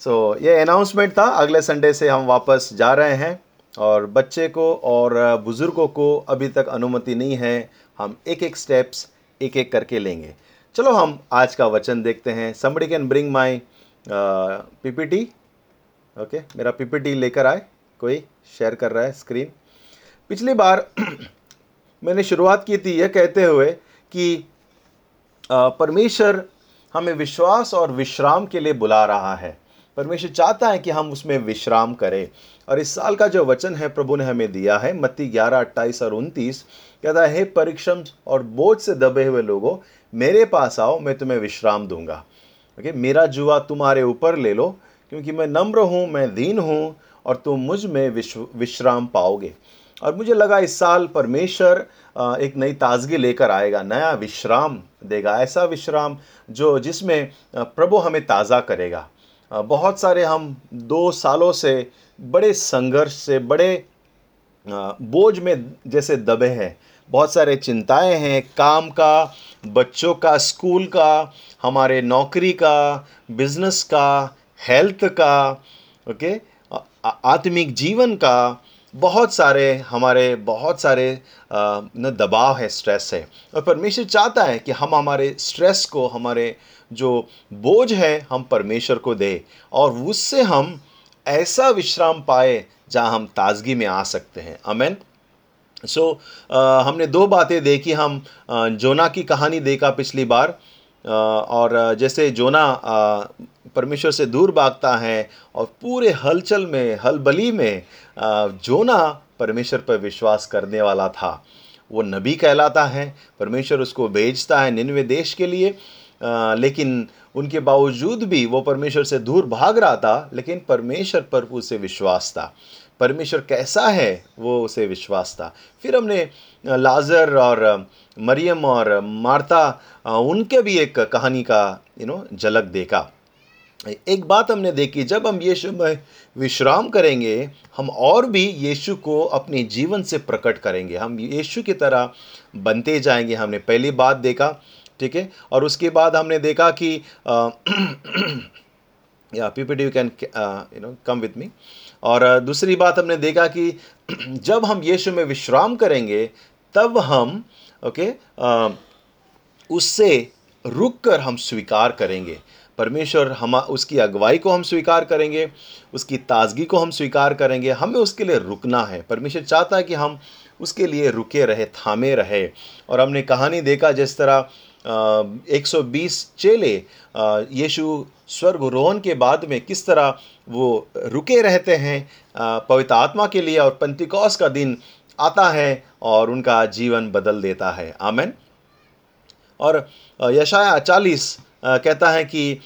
सो so, ये announcement था। अगले संडे से हम वापस जा रहे हैं और बच्चे को और बुज़ुर्गों को अभी तक अनुमति नहीं है। हम एक एक स्टेप्स एक एक करके लेंगे। चलो हम आज का वचन देखते हैं। Somebody can bring my PPT okay मेरा पीपीटी लेकर आए। कोई शेयर कर रहा है स्क्रीन पिछली बार मैंने शुरुआत की थी यह कहते हुए कि परमेश्वर हमें विश्वास और विश्राम के लिए बुला रहा है। परमेश्वर चाहता है कि हम उसमें विश्राम करें। और इस साल का जो वचन है, प्रभु ने हमें दिया है, मत्ती ग्यारह, अट्ठाईस और उनतीस, कहता है परिश्रम और बोझ से दबे हुए लोगों, मेरे पास आओ, मैं तुम्हें विश्राम दूँगा। ओके, मेरा जुआ तुम्हारे ऊपर ले लो, क्योंकि मैं नम्र हूँ, मैं दीन हूँ, और तुम मुझमें विश्व, विश्राम पाओगे। और मुझे लगा इस साल परमेश्वर एक नई ताजगी लेकर आएगा, नया विश्राम देगा, ऐसा विश्राम जो जिसमें प्रभु हमें ताज़ा करेगा। बहुत सारे हम दो सालों से बड़े संघर्ष से, बड़े बोझ में जैसे दबे हैं। बहुत सारे चिंताएँ हैं, काम का, बच्चों का, स्कूल का, हमारे नौकरी का, बिज़नेस का, हेल्थ का, ओके आत्मिक जीवन का बहुत सारे हमारे, बहुत सारे न दबाव है, स्ट्रेस है। और परमेश्वर चाहता है कि हम हमारे स्ट्रेस को, हमारे जो बोझ है हम परमेश्वर को दे और उससे हम ऐसा विश्राम पाए जहाँ हम ताजगी में आ सकते हैं। अमेन सो so, हमने दो बातें देखी हम जोना की कहानी देखा पिछली बार और जैसे जोना परमेश्वर से दूर भागता है और पूरे हलचल में हलबली में जोना परमेश्वर पर विश्वास करने वाला था। वो नबी कहलाता है परमेश्वर उसको भेजता है निन्वे देश के लिए लेकिन उनके बावजूद भी वो परमेश्वर से दूर भाग रहा था, लेकिन परमेश्वर पर उसे विश्वास था। परमेश्वर कैसा है, वो उसे विश्वास था। फिर हमने लाजर और मरियम और मार्ता उनके भी एक कहानी का यू नो झलक देखा। एक बात हमने देखी, जब हम यीशु में विश्राम करेंगे, हम और भी यीशु को अपने जीवन से प्रकट करेंगे। हम यीशु की तरह बनते जाएँगे, हमने पहली बात देखा। ठीक है? और उसके बाद हमने देखा कि या PPT you can you know come with me और दूसरी बात हमने देखा कि जब हम यीशु में विश्राम करेंगे तब हम ओके okay, उससे रुक कर हम स्वीकार करेंगे। परमेश्वर हम उसकी अगुवाई को हम स्वीकार करेंगे उसकी ताजगी को हम स्वीकार करेंगे। हमें उसके लिए रुकना है। परमेश्वर चाहता है कि हम उसके लिए रुके रहे थामे रहे। और हमने कहानी देखा जिस तरह एक सौ बीस चेले यीशु स्वर्ग के बाद में किस तरह वो रुके रहते हैं पवित्र आत्मा के लिए और पंतिकौस का दिन आता है और उनका जीवन बदल देता है। आमेन। और यशाया चालीस कहता है कि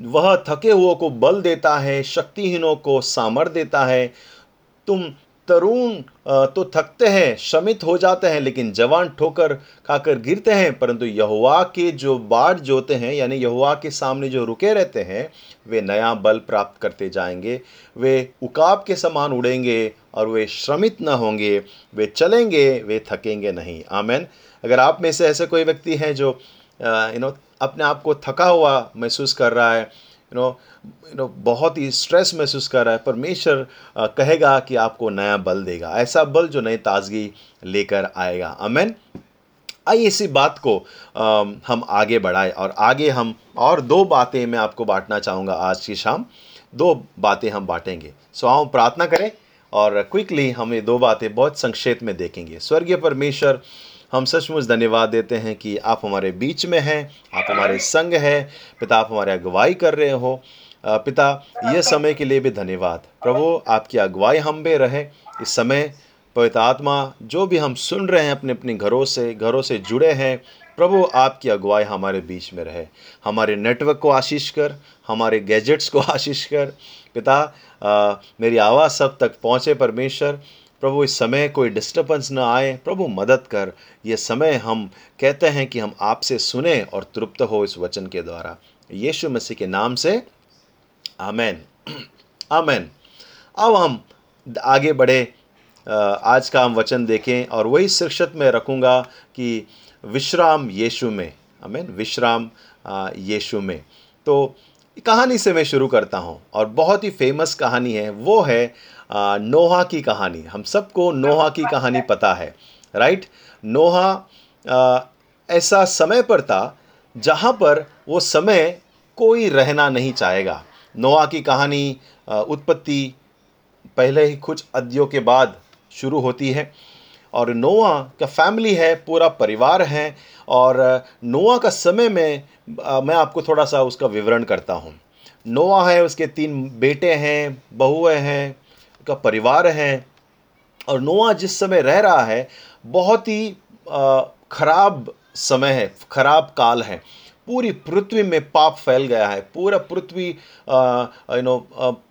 वह थके हुओं को बल देता है, शक्तिहीनों को सामर देता है। तुम तरुण तो थकते हैं श्रमित हो जाते हैं, लेकिन जवान ठोकर खाकर गिरते हैं। परंतु यहुआ के जो बाढ़ जोते हैं, यानी यहुआ के सामने जो रुके रहते हैं, वे नया बल प्राप्त करते जाएँगे। वे उकाब के समान उड़ेंगे और वे श्रमित न होंगे। वे चलेंगे, वे थकेंगे नहीं। आमेन। अगर आप में से ऐसे कोई व्यक्ति हैं जो यू नो अपने आप को थका हुआ महसूस कर रहा है यू नो यू नो बहुत ही स्ट्रेस महसूस कर रहा है परमेश्वर कहेगा कि आपको नया बल देगा। ऐसा बल जो नई ताजगी लेकर आएगा। अमेन आइए इसी बात को आ, हम आगे बढ़ाएँ और आगे हम और दो बातें मैं आपको बांटना चाहूँगा आज की शाम। दो बातें हम बांटेंगे। सो आओ प्रार्थना करें और क्विकली हम ये दो बातें बहुत संक्षेप में देखेंगे। स्वर्गीय परमेश्वर हम सचमुच धन्यवाद देते हैं कि आप हमारे बीच में हैं आप हमारे संग हैं। पिता आप हमारे अगुवाई कर रहे हो। पिता यह समय के लिए भी धन्यवाद। प्रभु आपकी अगुवाई हम भी रहे। इस समय पवित्र आत्मा जो भी हम सुन रहे हैं अपने अपने घरों से घरों से जुड़े हैं प्रभु आपकी अगुवाई हमारे बीच में रहे। हमारे नेटवर्क को आशीष कर हमारे गैजेट्स को आशीष कर। पिता आ, मेरी आवाज़ सब तक पहुँचे परमेश्वर। प्रभु, इस समय कोई डिस्टर्बेंस ना आए, प्रभु मदद कर। ये समय हम कहते हैं कि हम आपसे सुने और तृप्त हो इस वचन के द्वारा। यीशु मसीह के नाम से, आमेन। आमेन। अब हम आगे बढ़े। आज का हम वचन देखें और वही शिक्षत में रखूँगा कि विश्राम यीशु में। आमेन। विश्राम यीशु में। तो कहानी से मैं शुरू करता हूँ और बहुत ही फ़ेमस कहानी है। वो है नोहा की कहानी। हम सबको नोहा की कहानी पता है राइट नोहा ऐसा समय पर था जहाँ पर वो समय कोई रहना नहीं चाहेगा। नोहा की कहानी उत्पत्ति पहले ही कुछ अध्यों के बाद शुरू होती है और नोआ का फैमिली है, पूरा परिवार है और नोआ का समय में मैं आपको थोड़ा सा उसका विवरण करता हूँ। नोआ है, उसके तीन बेटे हैं बहुएँ हैं का परिवार है और नोआ जिस समय रह रहा है, बहुत ही खराब समय है, खराब काल है। पूरी पृथ्वी में पाप फैल गया है, पूरा पृथ्वी यू नो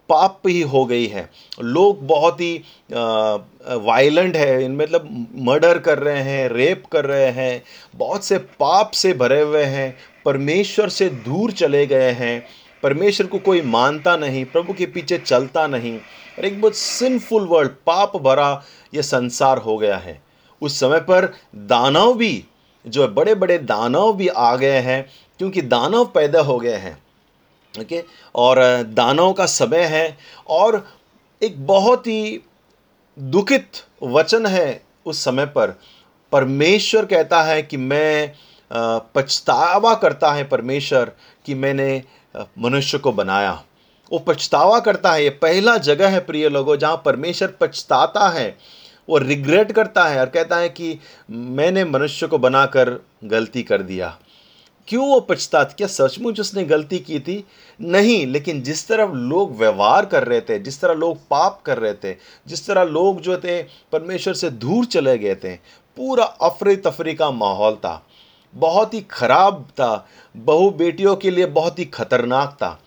पाप ही हो गई है। लोग बहुत ही वायलेंट है मतलब मर्डर कर रहे हैं रेप कर रहे हैं, बहुत से पाप से भरे हुए हैं, परमेश्वर से दूर चले गए हैं। परमेश्वर को कोई मानता नहीं, प्रभु के पीछे चलता नहीं। और एक बहुत सिंफुल वर्ल्ड पाप भरा ये संसार हो गया है। उस समय पर दानव भी, जो है बड़े बड़े दानव भी आ गए हैं, क्योंकि दानव पैदा हो गए हैं, ओके? और दानव का समय है और एक बहुत ही दुखित वचन है उस समय पर। परमेश्वर कहता है कि मैं पछतावा करता है परमेश्वर कि मैंने मनुष्य को बनाया। वो पछतावा करता है, ये पहला जगह है प्रिय लोगों जहाँ परमेश्वर पछताता है, वो रिग्रेट करता है और कहता है कि मैंने मनुष्य को बनाकर गलती कर दिया। क्यों वो पछता क्या सचमुच उसने गलती की थी? नहीं, लेकिन जिस तरह लोग व्यवहार कर रहे थे, जिस तरह लोग पाप कर रहे थे, जिस तरह लोग जो थे परमेश्वर से दूर चले गए थे, पूरा अफरी तफरी का माहौल था। बहुत ही खराब था, बहु बेटियों के लिए बहुत ही खतरनाक था।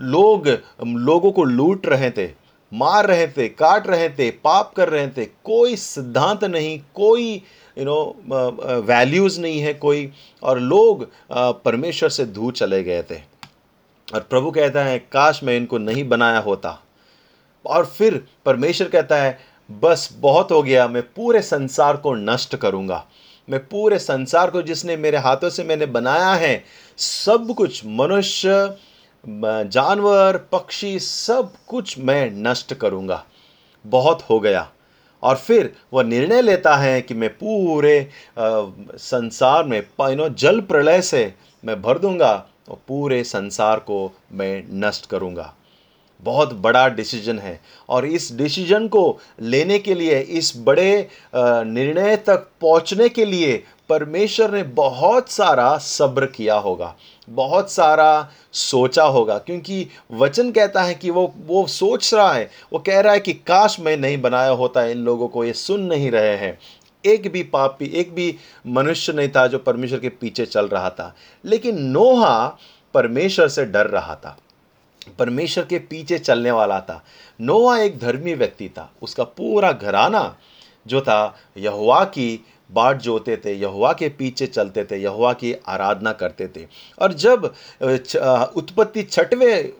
लोग, लोगों को लूट रहे थे, मार रहे थे, काट रहे थे, पाप कर रहे थे। कोई सिद्धांत नहीं, कोई यू नो वैल्यूज़ नहीं है कोई। और लोग परमेश्वर से दूर चले गए थे। और प्रभु कहता है, काश मैं इनको नहीं बनाया होता। और फिर परमेश्वर कहता है, बस बहुत हो गया, मैं पूरे संसार को नष्ट करूँगा। मैं पूरे संसार को जिसने मेरे हाथों से मैंने बनाया है, सब कुछ मनुष्य जानवर, पक्षी, सब कुछ मैं नष्ट करूँगा। बहुत हो गया। और फिर वह निर्णय लेता है कि मैं पूरे संसार में यू जल प्रलय से मैं भर दूँगा और पूरे संसार को मैं नष्ट करूँगा। बहुत बड़ा डिसीज़न है। और इस डिसीज़न को लेने के लिए, इस बड़े निर्णय तक पहुँचने के लिए परमेश्वर ने बहुत सारा सब्र किया होगा। बहुत सारा सोचा होगा, क्योंकि वचन कहता है कि वो वो सोच रहा है, वो कह रहा है कि काश मैं नहीं बनाया होता, इन लोगों को ये सुन नहीं रहे हैं। एक भी पापी, एक भी मनुष्य नहीं था जो परमेश्वर के पीछे चल रहा था, लेकिन नोहा परमेश्वर से डर रहा था, परमेश्वर के पीछे चलने वाला था। नोहा एक धर्मी व्यक्ति था, उसका पूरा घराना जो था यहुआ की बाट जोते थे यहुआ के पीछे चलते थे यहुआ की आराधना करते थे। और जब उत्पत्ति छठवें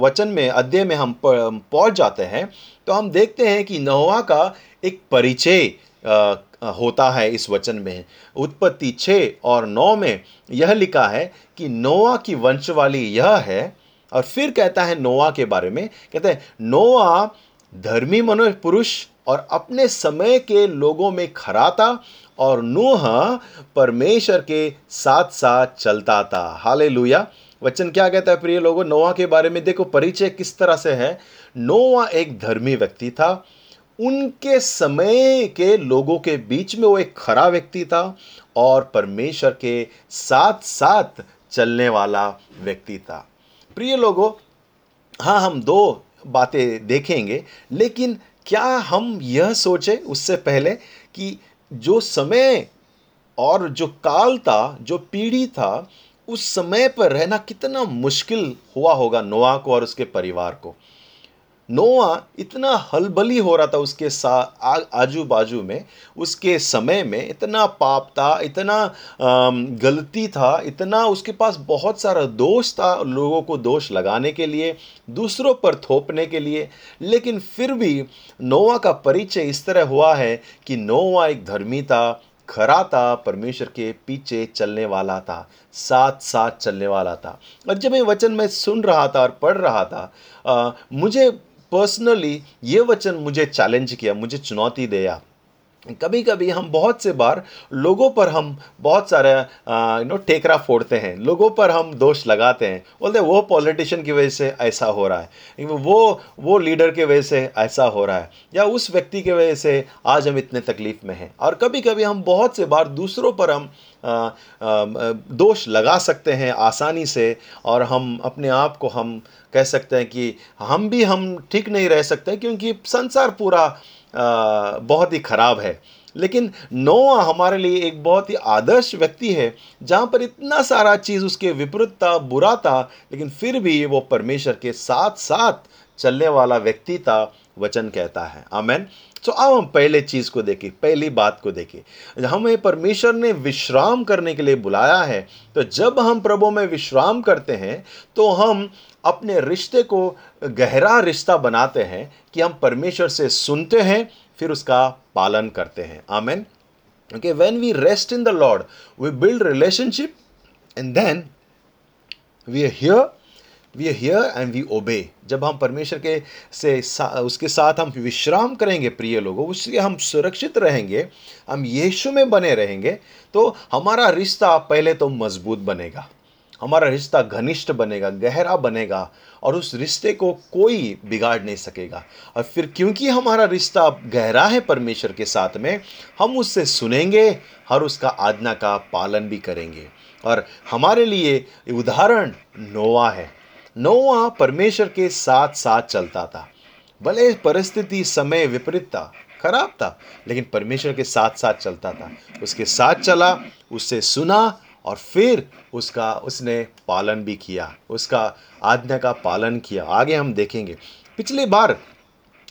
वचन में, अध्याय में हम पहुँच जाते हैं तो हम देखते हैं कि नहुआ का एक परिचय होता है इस वचन में। उत्पत्ति छः और नौ में यह लिखा है कि नोआ की वंश वाली यह है, और फिर कहता है नोआ के बारे में, कहते हैं नोआ धर्मी मनुष्य, पुरुष और अपने समय के लोगों में खरा था और नूह परमेश्वर के साथ साथ चलता था। हाले वचन क्या कहता है प्रिय लोगों? नोआ के बारे में देखो, परिचय किस तरह से है? नोआ एक धर्मी व्यक्ति था। उनके समय के लोगों के बीच में वो एक खरा व्यक्ति था और परमेश्वर के साथ साथ चलने वाला व्यक्ति था। प्रिय लोगों हाँ हम दो बातें देखेंगे, लेकिन क्या हम यह सोचें उससे पहले कि जो समय और जो काल था, जो पीढ़ी था, उस समय पर रहना कितना मुश्किल हुआ होगा नोआ को और उसके परिवार को। नोआ इतना हलबली हो रहा था उसके साथ आजू बाजू में उसके समय में इतना पाप था इतना गलती था इतना उसके पास बहुत सारा दोष था लोगों को दोष लगाने के लिए दूसरों पर थोपने के लिए लेकिन फिर भी नोआ का परिचय इस तरह हुआ है कि नोआ एक धर्मी था खरा था परमेश्वर के पीछे चलने वाला था साथ साथ चलने वाला था। और जब ये वचन मैं सुन रहा था और पढ़ रहा था आ, मुझे पर्सनली ये वचन मुझे चैलेंज किया, मुझे चुनौती दिया। कभी कभी हम बहुत से बार लोगों पर हम बहुत सारे यू नो टेकरा फोड़ते हैं, लोगों पर हम दोष लगाते हैं। बोलते हैं, वो पॉलिटिशियन की वजह से ऐसा हो रहा है वो वो लीडर के वजह से ऐसा हो रहा है, या उस व्यक्ति की वजह से आज हम इतने तकलीफ़ में हैं। और कभी कभी हम बहुत से बार दूसरों पर हम दोष लगा सकते हैं आसानी से और हम अपने आप को हम कह सकते हैं कि हम भी हम ठीक नहीं रह सकते क्योंकि संसार पूरा बहुत ही ख़राब है। लेकिन नोआ हमारे लिए एक बहुत ही आदर्श व्यक्ति है, जहाँ पर इतना सारा चीज़ उसके विपरीत था, बुरा था, लेकिन फिर भी वो परमेश्वर के साथ साथ चलने वाला व्यक्ति था, वचन कहता है। आमेन। तो अब हम पहले चीज़ को देखें, पहली बात को देखें। हमें परमेश्वर ने विश्राम करने के लिए बुलाया है। तो जब हम प्रभु में विश्राम करते हैं तो हम अपने रिश्ते को गहरा रिश्ता बनाते हैं कि हम परमेश्वर से सुनते हैं, फिर उसका पालन करते हैं। Amen. Okay when we rest in the Lord we build relationship and then we hear we hear and we obey जब हम परमेश्वर के से सा, उसके साथ हम विश्राम करेंगे प्रिय लोगों उससे हम सुरक्षित रहेंगे हम यीशु में बने रहेंगे तो हमारा रिश्ता पहले तो मज़बूत बनेगा। हमारा रिश्ता घनिष्ठ बनेगा गहरा बनेगा और उस रिश्ते को कोई बिगाड़ नहीं सकेगा। और फिर क्योंकि हमारा रिश्ता गहरा है परमेश्वर के साथ में हम उससे सुनेंगे और उसका आज्ञा का पालन भी करेंगे। और हमारे लिए उदाहरण नोवा है। नोआ परमेश्वर के साथ साथ चलता था। भले परिस्थिति समय विपरीत था, खराब था, लेकिन परमेश्वर के साथ साथ चलता था। उसके साथ चला, उससे सुना और फिर उसका, उसने पालन भी किया, उसका आज्ञा का पालन किया। आगे हम देखेंगे। पिछली बार,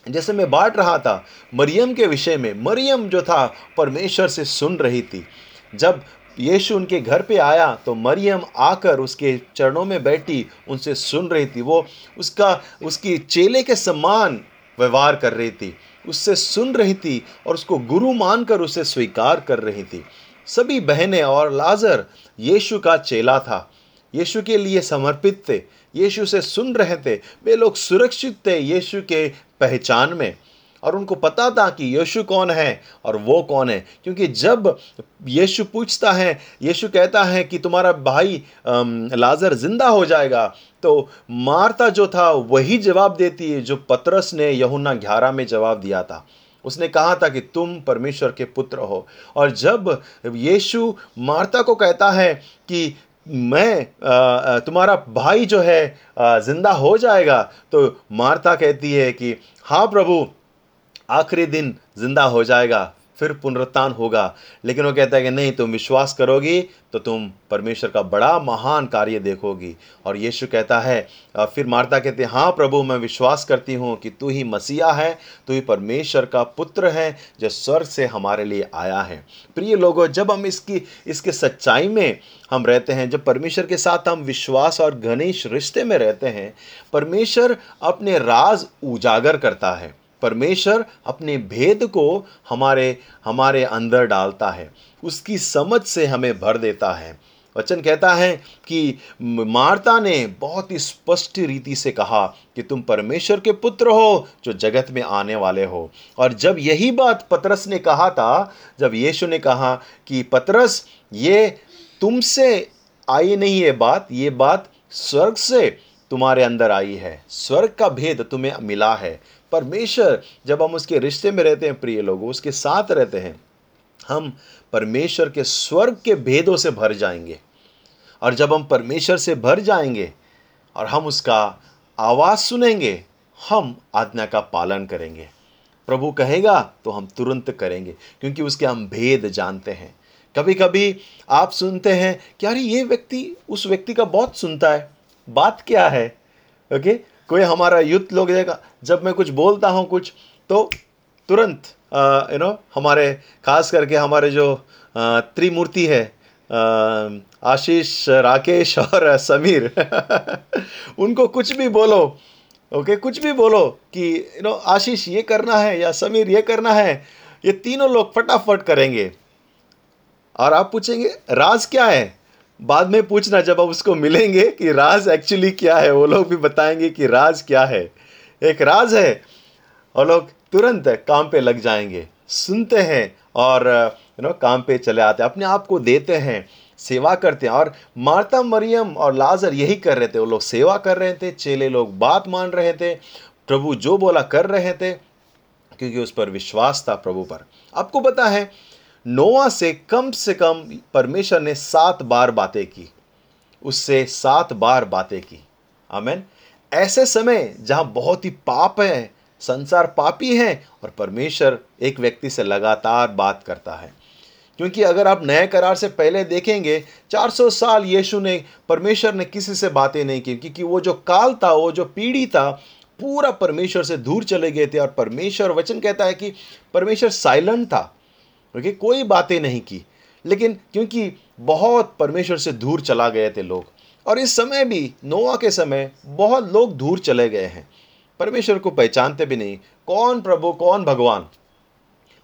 जैसे मैं बांट रहा था, मरियम के विषय में, मरियम जो था, परमेश्वर से सुन रही थी। जब यीशु उनके घर पे आया तो मरियम आकर उसके चरणों में बैठी, उनसे सुन रही थी। वो उसका, उसकी चेले के समान व्यवहार कर रही थी। उससे सुन रही थी और उसको गुरु मानकर उसे स्वीकार कर रही थी। सभी बहनें और लाजर यीशु का चेला था। यीशु के लिए समर्पित थे। यीशु से सुन रहे थे। वे लोग सुरक्षित थे यीशु के पहचान में। और उनको पता था कि यीशु कौन है और वो कौन है। क्योंकि जब यीशु पूछता है, यीशु कहता है कि तुम्हारा भाई लाजर ज़िंदा हो जाएगा तो मारता जो था वही जवाब देती है जो पतरस ने यहुना ग्यारह में जवाब दिया था। उसने कहा था कि तुम परमेश्वर के पुत्र हो। और जब यीशु मार्ता को कहता है कि मैं तुम्हारा भाई जो है ज़िंदा हो जाएगा तो मार्ता कहती है कि हाँ प्रभु आखिरी दिन ज़िंदा हो जाएगा, फिर पुनरुत्थान होगा। लेकिन वो कहता है कि नहीं, तुम विश्वास करोगी तो तुम परमेश्वर का बड़ा महान कार्य देखोगी। और यीशु कहता है फिर मार्ता कहते हैं हाँ प्रभु, मैं विश्वास करती हूँ कि तू ही मसीहा है, तू ही परमेश्वर का पुत्र है जो स्वर्ग से हमारे लिए आया है। प्रिय लोगों, जब हम इसकी, इसके सच्चाई में हम रहते हैं, जब परमेश्वर के साथ हम विश्वास और घनिष्ठ रिश्ते में रहते हैं, परमेश्वर अपने राज उजागर करता है। परमेश्वर अपने भेद को हमारे हमारे अंदर डालता है। उसकी समझ से हमें भर देता है। वचन कहता है कि मार्ता ने बहुत ही स्पष्ट रीति से कहा कि तुम परमेश्वर के पुत्र हो जो जगत में आने वाले हो। और जब यही बात पतरस ने कहा था, जब यीशु ने कहा कि पतरस, ये तुमसे आई नहीं ये बात ये बात स्वर्ग से तुम्हारे अंदर आई है। स्वर्ग का भेद तुम्हें मिला है। परमेश्वर, जब हम उसके रिश्ते में रहते हैं, प्रिय लोग, उसके साथ रहते हैं, हम परमेश्वर के स्वर्ग के भेदों से भर जाएँगे। और जब हम परमेश्वर से भर जाएँगे और हम उसका आवाज़ सुनेंगे, हम आज्ञा का पालन करेंगे। प्रभु कहेगा तो हम तुरंत करेंगे, क्योंकि उसके हम भेद जानते हैं। कभी कभी आप सुनते हैं कि, अरे, ये व्यक्ति, उस व्यक्ति का बहुत सुनता है। बात क्या है? ओके? कोई हमारा युद्ध लोग देगा। जब मैं कुछ बोलता हूँ कुछ तो तुरंत यू नो हमारे, खास करके हमारे जो त्रिमूर्ति है आशीष, राकेश और समीर, उनको कुछ भी बोलो, ओके, कुछ भी बोलो कि यू नो आशीष ये करना है या समीर ये करना है, ये तीनों लोग फटाफट करेंगे। और आप पूछेंगे, राज क्या है? बाद में पूछना, जब आप उसको मिलेंगे कि राज एक्चुअली क्या है, वो लोग भी बताएँगे कि राज क्या है। एक राज है और लोग तुरंत काम पे लग जाएँगे। सुनते हैं और यू नो काम पे चले आते हैं, अपने आप को देते हैं, सेवा करते हैं। और मार्ता, मरियम और लाजर यही कर रहे थे। वो लोग सेवा कर रहे थे, चेले लोग बात मान रहे थे। प्रभु जो बोला कर रहे थे, क्योंकि उस पर विश्वास था प्रभु पर। आपको पता है नोआ से कम से कम परमेश्वर ने सात बार बातें की। उससे सात बार बातें की। आमेन। ऐसे समय जहाँ बहुत ही पाप है, संसार पापी है और परमेश्वर एक व्यक्ति से लगातार बात करता है। क्योंकि अगर आप नए करार से पहले देखेंगे 400 साल यीशु ने, परमेश्वर ने किसी से बातें नहीं की, क्योंकि वो जो काल था, वो जो पीढ़ी था, पूरा परमेश्वर से दूर चले गए थे और परमेश्वर वचन कहता है कि परमेश्वर साइलेंट था। क्योंकि कोई बातें नहीं की। लेकिन क्योंकि बहुत परमेश्वर से दूर चला गए थे लोग, और इस समय भी नोआ के समय, बहुत लोग दूर चले गए हैं। परमेश्वर को पहचानते भी नहीं। कौन प्रभु, कौन भगवान?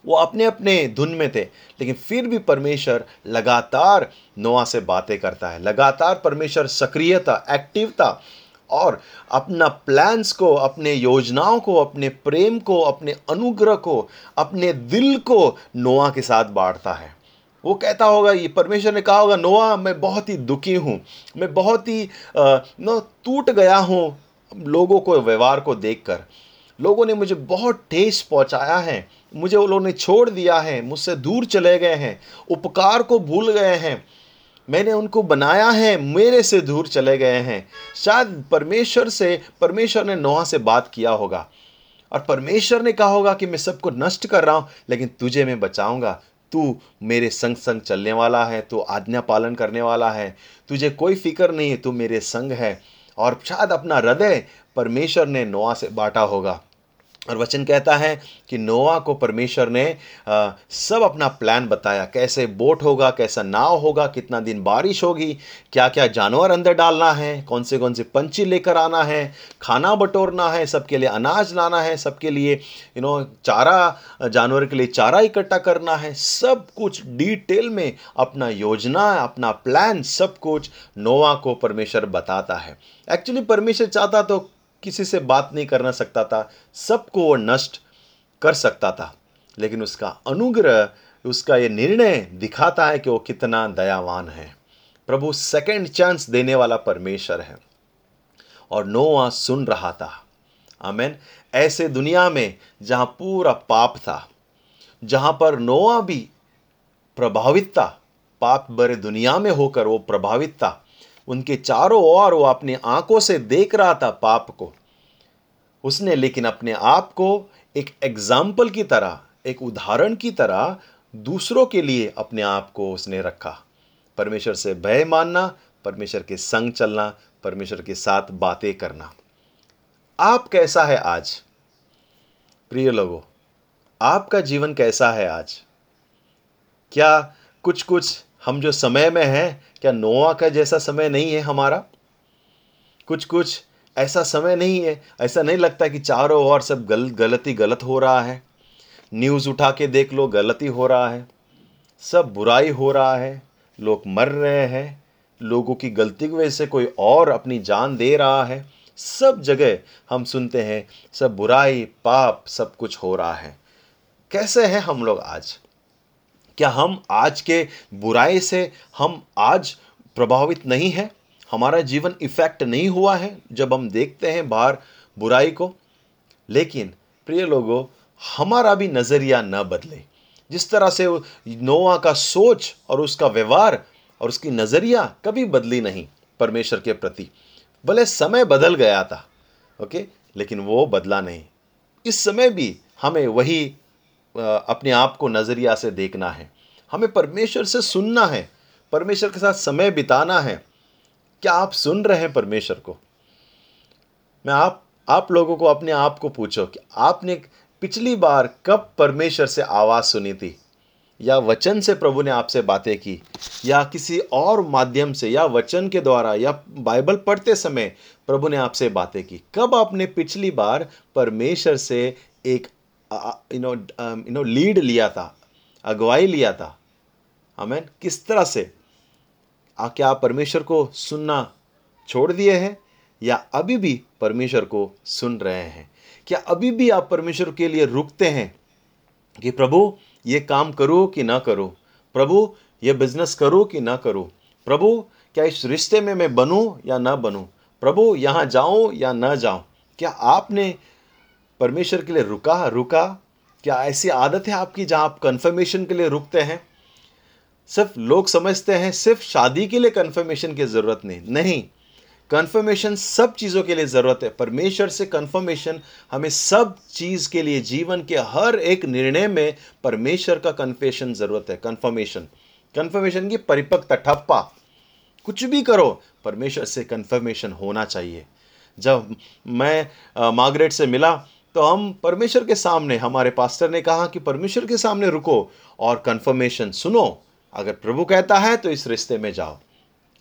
वो अपने अपने धुन में थे, लेकिन फिर भी परमेश्वर लगातार नोआ से बातें करता है। लगातार परमेश्वर सक्रिय था एक्टिव था। और अपना प्लान्स को, अपने योजनाओं को, अपने प्रेम को, अपने अनुग्रह को, अपने दिल को नोआ के साथ बांटता है। वो कहता होगा, ये परमेश्वर ने कहा होगा, नोआ, मैं बहुत ही दुखी हूँ, मैं बहुत ही नो टूट गया हूँ लोगों को, व्यवहार को देखकर। लोगों ने मुझे बहुत ठेस पहुँचाया है, मुझे वो लोगों ने छोड़ दिया है, मुझसे दूर चले गए हैं, उपकार को भूल गए हैं। मैंने उनको बनाया है, मेरे से दूर चले गए हैं। शायद परमेश्वर से, परमेश्वर ने नोहा से बात किया होगा। और परमेश्वर ने कहा होगा कि मैं सबको नष्ट कर रहा हूँ, लेकिन तुझे मैं बचाऊँगा। तू मेरे संग संग चलने वाला है, तू आज्ञा पालन करने वाला है। तुझे कोई फ़िक्र नहीं है, तू मेरे संग है। और शायद अपना हृदय परमेश्वर ने नोआ से बांटा होगा। और वचन कहता है कि नोआ को परमेश्वर ने आ, सब अपना प्लान बताया। कैसे बोट होगा कैसा नाव होगा कितना दिन बारिश होगी क्या क्या जानवर अंदर डालना है कौन से कौन से पंछी लेकर आना है खाना बटोरना है सबके लिए अनाज लाना है सबके लिए यू नो चारा जानवर के लिए चारा इकट्ठा करना है। सब कुछ डिटेल में अपना योजना अपना प्लान सब कुछ नोवा को परमेश्वर बताता है। एक्चुअली परमेश्वर चाहता तो किसी से बात नहीं करना सकता था, सबको वो नष्ट कर सकता था। लेकिन उसका अनुग्रह, उसका ये निर्णय दिखाता है कि वो कितना दयावान है। प्रभु सेकंड चांस देने वाला परमेश्वर है और नोआ सुन रहा था। आमेन। ऐसे दुनिया में जहाँ पूरा पाप था, जहाँ पर नोआ भी प्रभावित था, पाप भरे दुनिया में होकर वो प्रभावित था उनके चारों ओर वो अपनी आँखों से देख रहा था पाप को। उसने लेकिन अपने आप को एक एग्ज़ाम्पल की तरह, एक उदाहरण की तरह दूसरों के लिए अपने आप को उसने रखा। परमेश्वर से भय मानना, परमेश्वर के संग चलना, परमेश्वर के साथ बातें करना। आप कैसा है आज? प्रिय लोगों, आपका जीवन कैसा है आज? क्या कुछ कुछ हम जो समय में हैं क्या नोआ का जैसा समय नहीं है हमारा? कुछ कुछ ऐसा समय नहीं है। ऐसा नहीं लगता कि चारों ओर सब गल, गलती गलत हो रहा है। न्यूज़ उठा के देख लो, गलती हो रहा है। सब बुराई हो रहा है। लोग मर रहे हैं। लोगों की गलती की वजह से कोई और अपनी जान दे रहा है। सब जगह हम सुनते हैं, सब बुराई, पाप, सब कुछ हो रहा है। कैसे हैं हम लोग आज? क्या हम आज के बुराई से हम आज प्रभावित नहीं हैं? हमारा जीवन इफ़ेक्ट नहीं हुआ है जब हम देखते हैं बाहर बुराई को। लेकिन प्रिय लोगों, हमारा भी नज़रिया न बदले। जिस तरह से नोआ का सोच और उसका व्यवहार और उसकी नज़रिया कभी बदली नहीं परमेश्वर के प्रति। भले समय बदल गया था, ओके, लेकिन वो बदला नहीं। इस समय भी हमें वही अपने आप को नज़रिया से देखना है। हमें परमेश्वर से सुनना है। परमेश्वर के साथ समय बिताना है। क्या आप सुन रहे हैं परमेश्वर को? मैं आप आप लोगों को अपने आप को पूछो कि आपने पिछली बार कब परमेश्वर से आवाज़ सुनी थी? या वचन से प्रभु ने आपसे बातें की? या किसी और माध्यम से, या वचन के द्वारा, या बाइबल पढ़ते समय प्रभु ने आपसे बातें की? कब आपने पिछली बार परमेश्वर से एक you know you know lead लिया था अगुवाई लिया था। हमें किस तरह से? आ, क्या आप परमेश्वर को सुनना छोड़ दिए हैं या अभी भी परमेश्वर को सुन रहे हैं? क्या अभी भी आप परमेश्वर के लिए रुकते हैं कि प्रभु ये काम करो कि ना करो? प्रभु ये बिज़नेस करो कि ना करो? प्रभु क्या इस रिश्ते में मैं बनूं या ना बनूं? प्रभु यहाँ जाऊँ या ना जाऊँ? क्या आपने परमेश्वर के लिए रुका रुका। क्या ऐसी आदत है आपकी जहाँ आप कन्फर्मेशन के लिए रुकते हैं? सिर्फ़ लोग समझते हैं, सिर्फ़ शादी के लिए कन्फर्मेशन की ज़रूरत नहीं। नहीं कन्फर्मेशन सब चीज़ों के लिए ज़रूरत है। परमेश्वर से कन्फर्मेशन हमें सब चीज़ के लिए, जीवन के हर एक निर्णय में परमेश्वर का कन्फेशन ज़रूरत है। कन्फर्मेशन कन्फर्मेशन की परिपक्वता, ठप्पा। कुछ भी करो, परमेश्वर से कन्फर्मेशन होना चाहिए। जब मैं मार्गरेट से मिला तो हम परमेश्वर के सामने, हमारे पास्टर ने कहा कि परमेश्वर के सामने रुको और कन्फर्मेशन सुनो। अगर प्रभु कहता है तो इस रिश्ते में जाओ।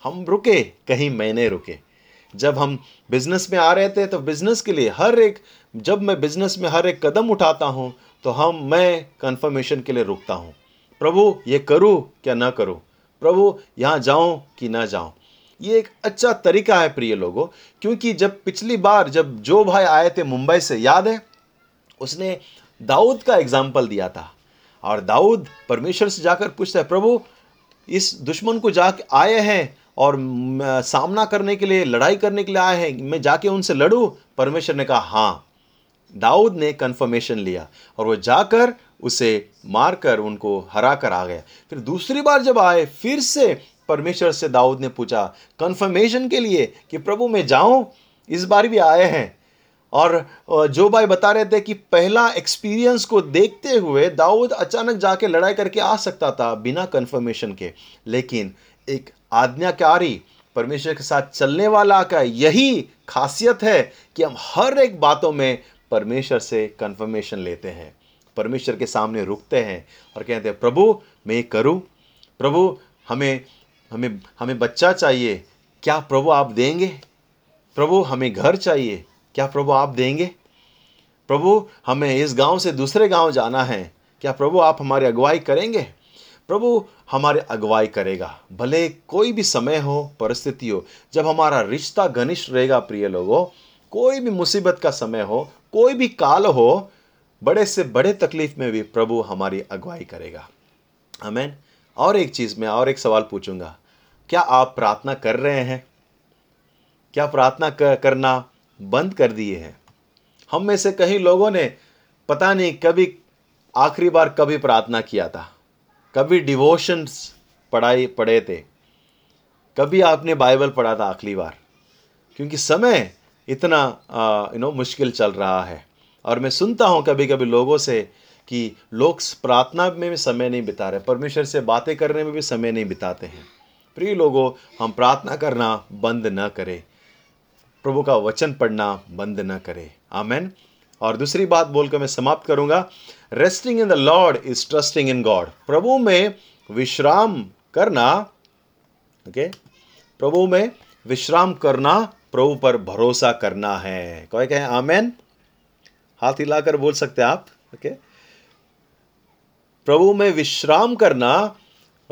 हम रुके, कहीं मैंने रुके। जब हम बिज़नेस में आ रहे थे तो बिज़नेस के लिए हर एक, जब मैं बिज़नेस में हर एक कदम उठाता हूँ तो हम, मैं कन्फर्मेशन के लिए रुकता हूँ। प्रभु, ये करूँ क्या ना करूँ? प्रभु, यहाँ जाऊँ कि ना जाऊँ ये एक अच्छा तरीका है प्रिय लोगों, क्योंकि जब पिछली बार जब जो भाई आए थे मुंबई से, याद है? उसने दाऊद का एग्ज़ाम्पल दिया था। और दाऊद परमेश्वर से जाकर पूछता है, प्रभु, इस दुश्मन को जाके आए हैं और सामना करने के लिए, लड़ाई करने के लिए आए हैं, मैं जाके उनसे लड़ूं? परमेश्वर ने कहा हाँ। दाऊद ने कन्फर्मेशन लिया और वो जाकर उसे मारकर उनको हरा कर आ गया। फिर दूसरी बार जब आए, फिर से परमेश्वर से दाऊद ने पूछा कन्फर्मेशन के लिए कि प्रभु मैं जाऊँ? इस बार भी आए हैं। और जो भाई बता रहे थे कि पहला एक्सपीरियंस को देखते हुए दाऊद अचानक जाके लड़ाई करके आ सकता था बिना कन्फर्मेशन के। लेकिन एक आज्ञाकारी परमेश्वर के साथ चलने वाला का यही खासियत है कि हम हर एक बातों में परमेश्वर से कन्फर्मेशन लेते हैं। परमेश्वर के सामने रुकते हैं और कहते हैं, प्रभु, मैं करूँ? प्रभु, हमें हमें हमें बच्चा चाहिए। क्या प्रभु आप देंगे? प्रभु, हमें घर चाहिए। क्या प्रभु आप देंगे? प्रभु, हमें इस गाँव से दूसरे गाँव जाना है। क्या प्रभु आप हमारी अगुवाई करेंगे? प्रभु हमारे अगुवाई करेगा। भले कोई भी समय हो, परिस्थिति हो, जब हमारा रिश्ता घनिष्ठ रहेगा, प्रिय लोगों, कोई भी मुसीबत का समय हो, कोई भी काल हो, बड़े से बड़े तकलीफ़ में भी प्रभु हमारी अगुवाई करेगा। हमें और एक चीज़ में और एक सवाल पूछूँगा। क्या आप प्रार्थना कर रहे हैं? क्या प्रार्थना करना बंद कर दिए हैं? हम में से कई लोगों ने पता नहीं कभी आखिरी बार कभी प्रार्थना किया था। कभी डिवोशंस पढ़ाई, पढ़े थे। कभी आपने बाइबल पढ़ा था आखिरी बार। क्योंकि समय इतना यू नो मुश्किल चल रहा है। और मैं सुनता हूँ कभी कभी लोगों से कि लोग प्रार्थना में भी समय नहीं बिता रहे, परमेश्वर से बातें करने में भी समय नहीं बिताते हैं। प्रिय लोगों, हम प्रार्थना करना बंद न करें। प्रभु का वचन पढ़ना बंद न करें। आमेन। और दूसरी बात बोलकर मैं समाप्त करूँगा। Resting in the Lord is trusting in God प्रभु में विश्राम करना, ओके? okay? प्रभु में विश्राम करना, प्रभु पर भरोसा करना है। कोई कहें? आमेन। हाथ हिलाकर बोल सकते हैं आप, ओके? okay? प्रभु में विश्राम करना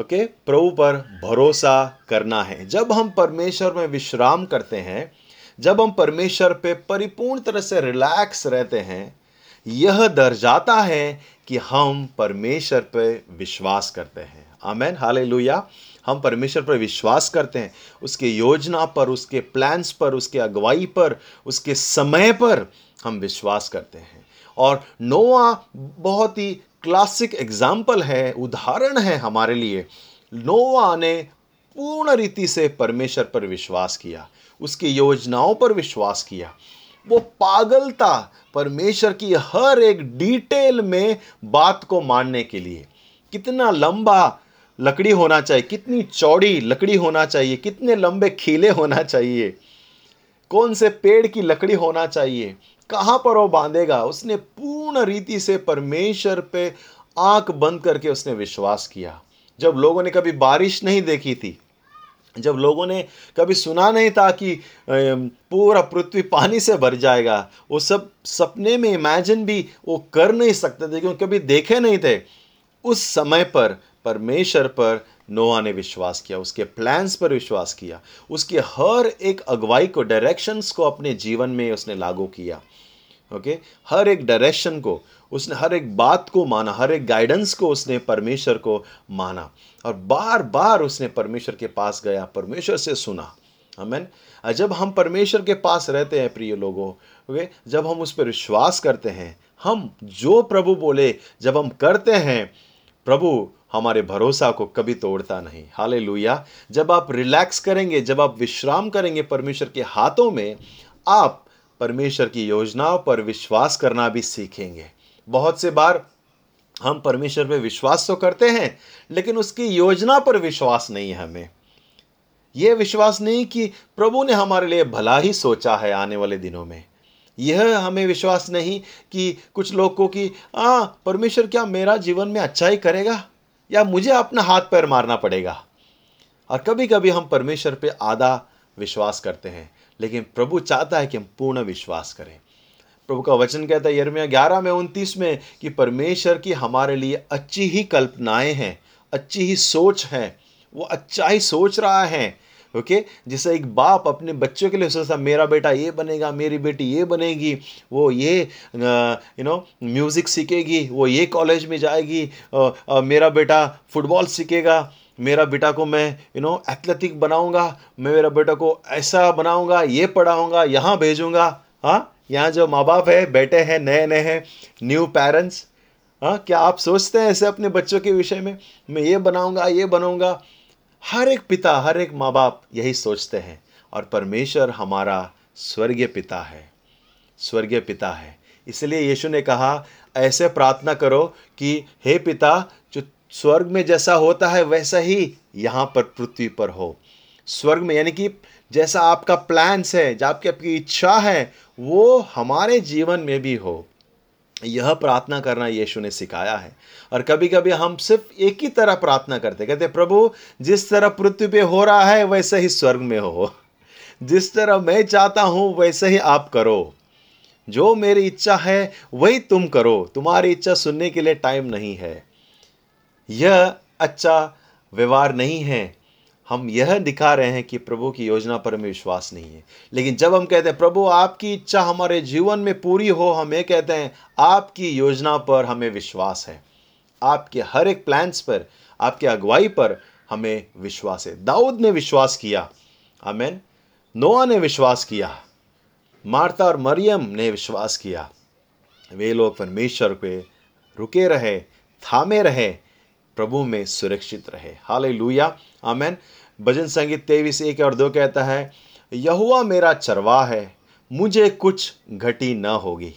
ओके? प्रभु पर भरोसा करना है। जब हम परमेश्वर में विश्राम करते हैं, जब हम परमेश्वर पे परिपूर्ण तरह से रिलैक्स रहते हैं, यह दर्जाता है कि हम परमेश्वर पे विश्वास करते हैं। आमेन हालेलुया हम परमेश्वर पर विश्वास करते हैं। उसके योजना पर, उसके प्लान्स पर, उसके अगुवाई पर, उसके समय पर हम विश्वास करते हैं। और नोआ बहुत ही क्लासिक एग्ज़ाम्पल है, उदाहरण है हमारे लिए। नोवा ने पूर्ण रीति से परमेश्वर पर विश्वास किया, उसकी योजनाओं पर विश्वास किया। वो पागल था परमेश्वर की हर एक डिटेल में बात को मानने के लिए। कितना लंबा लकड़ी होना चाहिए, कितनी चौड़ी लकड़ी होना चाहिए, कितने लंबे खीले होना चाहिए। कौन से पेड़ की लकड़ी होना चाहिए। कहाँ पर वो बांधेगा? उसने पूर्ण रीति से परमेश्वर पे आँख बंद करके उसने विश्वास किया। जब लोगों ने कभी बारिश नहीं देखी थी, जब लोगों ने कभी सुना नहीं था कि पूरा पृथ्वी पानी से भर जाएगा, वो सब सपने में इमेजिन भी वो कर नहीं सकते थे, क्योंकि कभी देखे नहीं थे। उस समय पर परमेश्वर पर नोआ ने विश्वास किया, उसके प्लान्स पर विश्वास किया, उसके हर एक अगुवाई को डायरेक्शंस को अपने जीवन में उसने लागू किया। ओके हर एक डायरेक्शन को, उसने हर एक बात को माना, हर एक गाइडेंस को उसने परमेश्वर को माना। और बार बार उसने परमेश्वर के पास गया, परमेश्वर से सुना। हमें जब हम परमेश्वर के पास रहते हैं, प्रिय लोगों ओके जब हम उस पर विश्वास करते हैं, हम जो प्रभु बोले, जब हम करते हैं, प्रभु हमारे भरोसा को कभी तोड़ता नहीं। हाले जब आप रिलैक्स करेंगे, जब आप विश्राम करेंगे परमेश्वर के हाथों में, आप परमेश्वर की योजनाओं पर विश्वास करना भी सीखेंगे। बहुत से बार हम परमेश्वर पे विश्वास तो करते हैं, लेकिन उसकी योजना पर विश्वास नहीं है हमें। यह विश्वास नहीं कि प्रभु ने हमारे लिए भला ही सोचा है आने वाले दिनों में। यह हमें विश्वास नहीं कि कुछ लोग को कि आ, परमेश्वर क्या मेरा जीवन में अच्छा ही करेगा? या मुझे अपना हाथ पैर मारना पड़ेगा? और कभी कभी हम परमेश्वर पे आधा विश्वास करते हैं। लेकिन प्रभु चाहता है कि हम पूर्ण विश्वास करें प्रभु का वचन कहता है यरमिया ग्यारह में उनतीस में कि परमेश्वर की हमारे लिए अच्छी ही कल्पनाएँ हैं अच्छी ही सोच है वो अच्छा ही सोच रहा है ओके? जैसे एक बाप अपने बच्चों के लिए सोचता मेरा बेटा ये बनेगा मेरी बेटी ये बनेगी वो ये यू नो म्यूज़िक सीखेगी वो ये कॉलेज में जाएगी आ, आ, मेरा बेटा फुटबॉल सीखेगा मेरा बेटा को मैं यू नो एथलेटिक बनाऊँगा, मैं मेरा बेटा को ऐसा बनाऊँगा, ये पढ़ाऊँगा, यहाँ भेजूँगा। हाँ यहाँ जो माँ बाप है बेटे हैं नए नए हैं न्यू पेरेंट्स हाँ क्या आप सोचते हैं ऐसे अपने बच्चों के विषय में? मैं ये बनाऊँगा ये बनाऊँगा। हर एक पिता, हर एक माँ बाप यही सोचते हैं। और परमेश्वर हमारा स्वर्गीय पिता है। स्वर्गीय पिता है। इसलिए यीशु ने कहा, ऐसे प्रार्थना करो कि, हे पिता स्वर्ग में जैसा होता है, वैसा ही यहाँ पर पृथ्वी पर हो। स्वर्ग में, यानी कि जैसा आपका प्लान्स है, जो आपकी आपकी इच्छा है, वो हमारे जीवन में भी हो। यह प्रार्थना करना यीशु ने सिखाया है। और कभी कभी हम सिर्फ़ एक ही तरह प्रार्थना करते कहते प्रभु, जिस तरह पृथ्वी पे हो रहा है, वैसे ही स्वर्ग में हो। जिस तरह मैं चाहता हूँ, वैसे ही आप करो। जो मेरी इच्छा है, वही तुम करो। तुम्हारी इच्छा सुनने के लिए टाइम नहीं है। यह अच्छा व्यवहार नहीं है। हम यह दिखा रहे हैं कि प्रभु की योजना पर हमें विश्वास नहीं है। लेकिन जब हम कहते हैं, प्रभु, आपकी इच्छा हमारे जीवन में पूरी हो, हम ये कहते हैं, आपकी योजना पर हमें विश्वास है। आपके हर एक प्लान्स पर, आपके अगुवाई पर हमें विश्वास है। दाऊद ने विश्वास किया। आमेन। नोआ ने विश्वास किया। मार्ता और मरियम ने विश्वास किया। वे लोग परमेश्वर पे रुके रहे, थामे रहे। प्रभु में सुरक्षित रहे। हाल लुया आमेन। भजन संगीत तेईस एक और दो कहता है यहुआ मेरा चरवा है, मुझे कुछ घटी न होगी।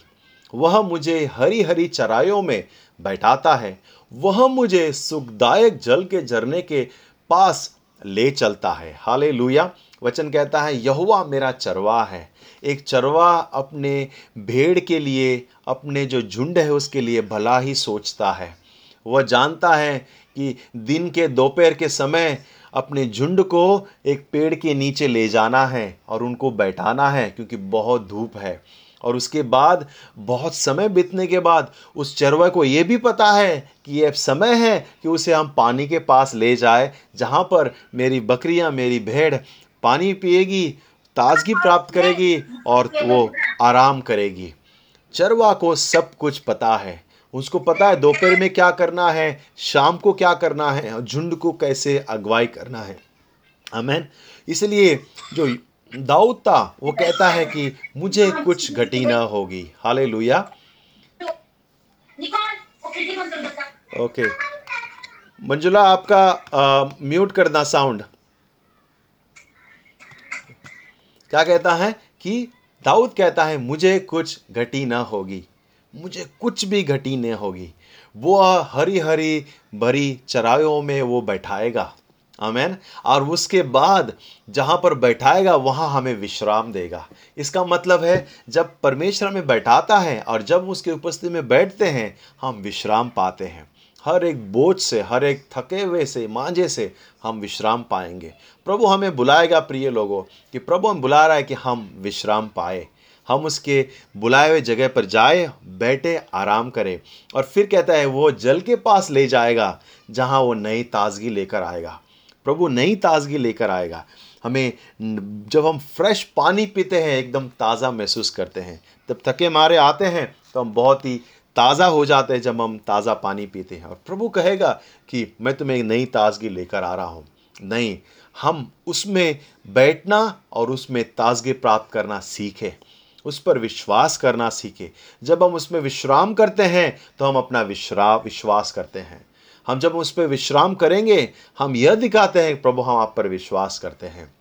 वह मुझे हरी हरी चरायों में बैठाता है। वह मुझे सुखदायक जल के झरने के पास ले चलता है। हाले लुया वचन कहता है यहुआ मेरा चरवा है। एक चरवा अपने भेड़ के लिए, अपने जो झुंड है उसके लिए भला ही सोचता है। वह जानता है कि दिन के दोपहर के समय अपने झुंड को एक पेड़ के नीचे ले जाना है और उनको बैठाना है, क्योंकि बहुत धूप है। और उसके बाद, बहुत समय बीतने के बाद, उस चरवा को ये भी पता है कि ये समय है कि उसे हम पानी के पास ले जाए, जहाँ पर मेरी बकरियाँ, मेरी भेड़ पानी पिएगी, ताजगी प्राप्त करेगी और वो आराम करेगी। चरवा को सब कुछ पता है। उसको पता है दोपहर में क्या करना है शाम को क्या करना है और झुंड को कैसे अगवाई करना है। अमेन इसलिए जो दाऊद था वो कहता है कि मुझे कुछ घटी ना होगी। हाले लुया ओके। मंजुला आपका आ, म्यूट करना साउंड। क्या कहता है कि दाऊद कहता है मुझे कुछ घटी ना होगी। मुझे कुछ भी घटी नहीं होगी। वो हरी हरी भरी चरायों में वो बैठाएगा। आमेन। और उसके बाद जहाँ पर बैठाएगा, वहाँ हमें विश्राम देगा। इसका मतलब है, जब परमेश्वर में बैठाता है और जब उसके उपस्थिति में बैठते हैं, हम विश्राम पाते हैं। हर एक बोझ से, हर एक थके हुए से, मांझे से हम विश्राम पाएँगे। प्रभु हमें बुलाएगा, प्रिय लोगों, कि प्रभु हम बुला रहा है कि हम विश्राम पाए। हम उसके बुलाए हुए जगह पर जाए, बैठे, आराम करें। और फिर कहता है, वो जल के पास ले जाएगा, जहाँ वो नई ताजगी लेकर आएगा। प्रभु, नई ताजगी लेकर आएगा। हमें जब हम फ्रेश पानी पीते हैं, एकदम ताज़ा महसूस करते हैं। तब थके मारे आते हैं तो हम बहुत ही ताज़ा हो जाते हैं जब हम ताज़ा पानी पीते हैं। और प्रभु कहेगा कि, मैं तुम्हें नई ताजगी लेकर आ रहा हूँ। नहीं, हम उसमें बैठना और उसमें ताजगी प्राप्त करना सीखें। उस पर विश्वास करना सीखे। जब हम उसमें विश्राम करते हैं तो हम अपना विश्रा, विश्वास करते हैं। हम जब उस पर विश्राम करेंगे, हम यह दिखाते हैं प्रभु, हम आप पर विश्वास करते हैं।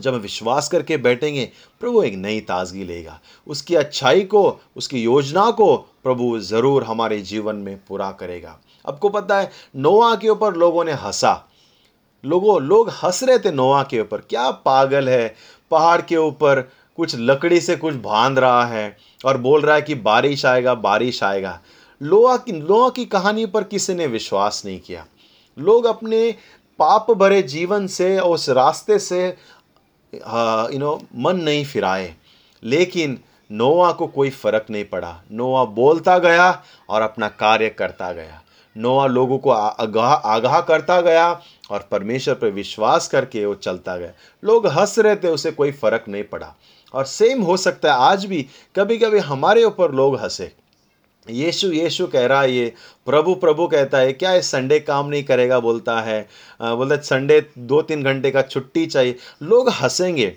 जब हम विश्वास करके बैठेंगे, प्रभु एक नई ताजगी लेगा। उसकी अच्छाई को, उसकी योजना को प्रभु ज़रूर हमारे जीवन में पूरा करेगा। आपको पता है, नोआ के ऊपर लोगों ने हंसा। लोगों, लोग हंस रहे थे नोआ के ऊपर। क्या पागल है? पहाड़ के ऊपर कुछ लकड़ी से कुछ बाँध रहा है और बोल रहा है कि बारिश आएगा बारिश आएगा। लोहा की लोहा की कहानी पर किसी ने विश्वास नहीं किया। लोग अपने पाप भरे जीवन से, उस रास्ते से यू नो मन नहीं फिराए। लेकिन नोआ को कोई फ़र्क नहीं पड़ा। नोआ बोलता गया और अपना कार्य करता गया। नोआ लोगों को आगाह आगाह करता गया और परमेश्वर पर विश्वास करके वो चलता गया। लोग हंस रहे थे, उसे कोई फ़र्क नहीं पड़ा। और सेम हो सकता है आज भी कभी कभी हमारे ऊपर लोग हंसे। यीशु यीशु कह रहा है ये, प्रभु प्रभु कहता है, क्या ये संडे काम नहीं करेगा? बोलता है। बोलता संडे दो तीन घंटे का छुट्टी चाहिए। लोग हंसेंगे।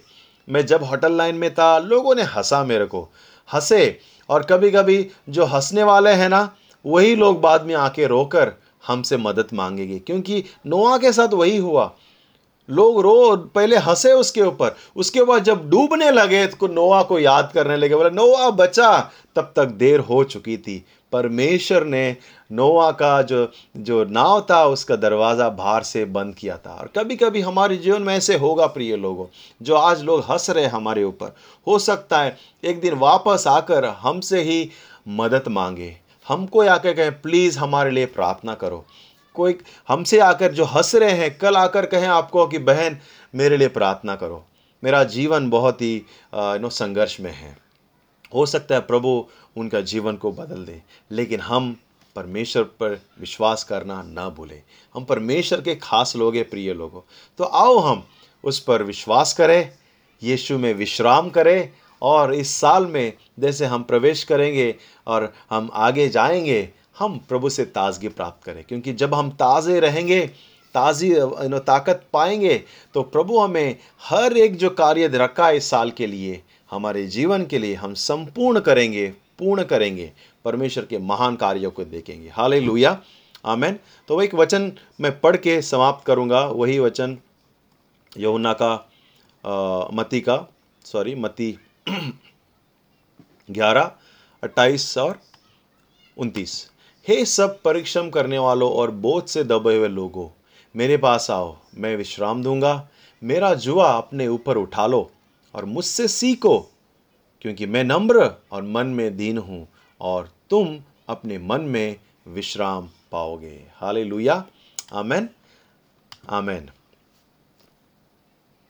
मैं जब होटल लाइन में था, लोगों ने हंसा मेरे को। हंसे और कभी कभी जो हंसने वाले हैं ना, वही लोग बाद में आके रोकर हमसे मदद मांगेंगे। क्योंकि नोआ के साथ वही हुआ। लोग रो, पहले हंसे उसके ऊपर। उसके बाद जब डूबने लगे तो नोआ को याद करने लगे, बोले, नोआ, बचा। तब तक देर हो चुकी थी। परमेश्वर ने नोआ का जो जो नाव था, उसका दरवाज़ा बाहर से बंद किया था। और कभी कभी हमारे जीवन में ऐसे होगा, प्रिय लोगों, जो आज लोग हंस रहे हमारे ऊपर। हो सकता है एक दिन वापस आकर हमसे ही मदद मांगे। हमको आके कहें, प्लीज़ हमारे लिए प्रार्थना करो। कोई हमसे आकर जो हंस रहे हैं, कल आकर कहें आपको कि बहन, मेरे लिए प्रार्थना करो। मेरा जीवन बहुत ही नो संघर्ष में है। हो सकता है प्रभु उनका जीवन को बदल दे, लेकिन हम परमेश्वर पर विश्वास करना ना भूलें। हम परमेश्वर के खास लोग हैं, प्रिय लोगों। तो आओ हम उस पर विश्वास करें, यीशु में विश्राम करें, और इस साल में जैसे हम प्रवेश करेंगे और हम आगे जाएँगे हम प्रभु से ताजगी प्राप्त करें। क्योंकि जब हम ताज़े रहेंगे ताज़ी नो ताकत पाएँगे तो प्रभु हमें हर एक जो कार्य रखा है इस साल के लिए हमारे जीवन के लिए हम संपूर्ण करेंगे पूर्ण करेंगे परमेश्वर के महान कार्यों को देखेंगे। हाल लुया आमेन। तो वह एक वचन मैं पढ़ के समाप्त करूँगा। वही वचन यमुना का आ, मती का सॉरी मती ग्यारह अट्ठाईस और उनतीस। हे सब परिश्रम करने वालों और बोझ से दबे हुए लोगों, मेरे पास आओ, मैं विश्राम दूँगा, मेरा जुआ अपने ऊपर उठा लो और मुझसे सीखो, क्योंकि मैं नम्र और मन में दीन हूँ और तुम अपने मन में विश्राम पाओगे। हाले लुया आमेन। आमेन।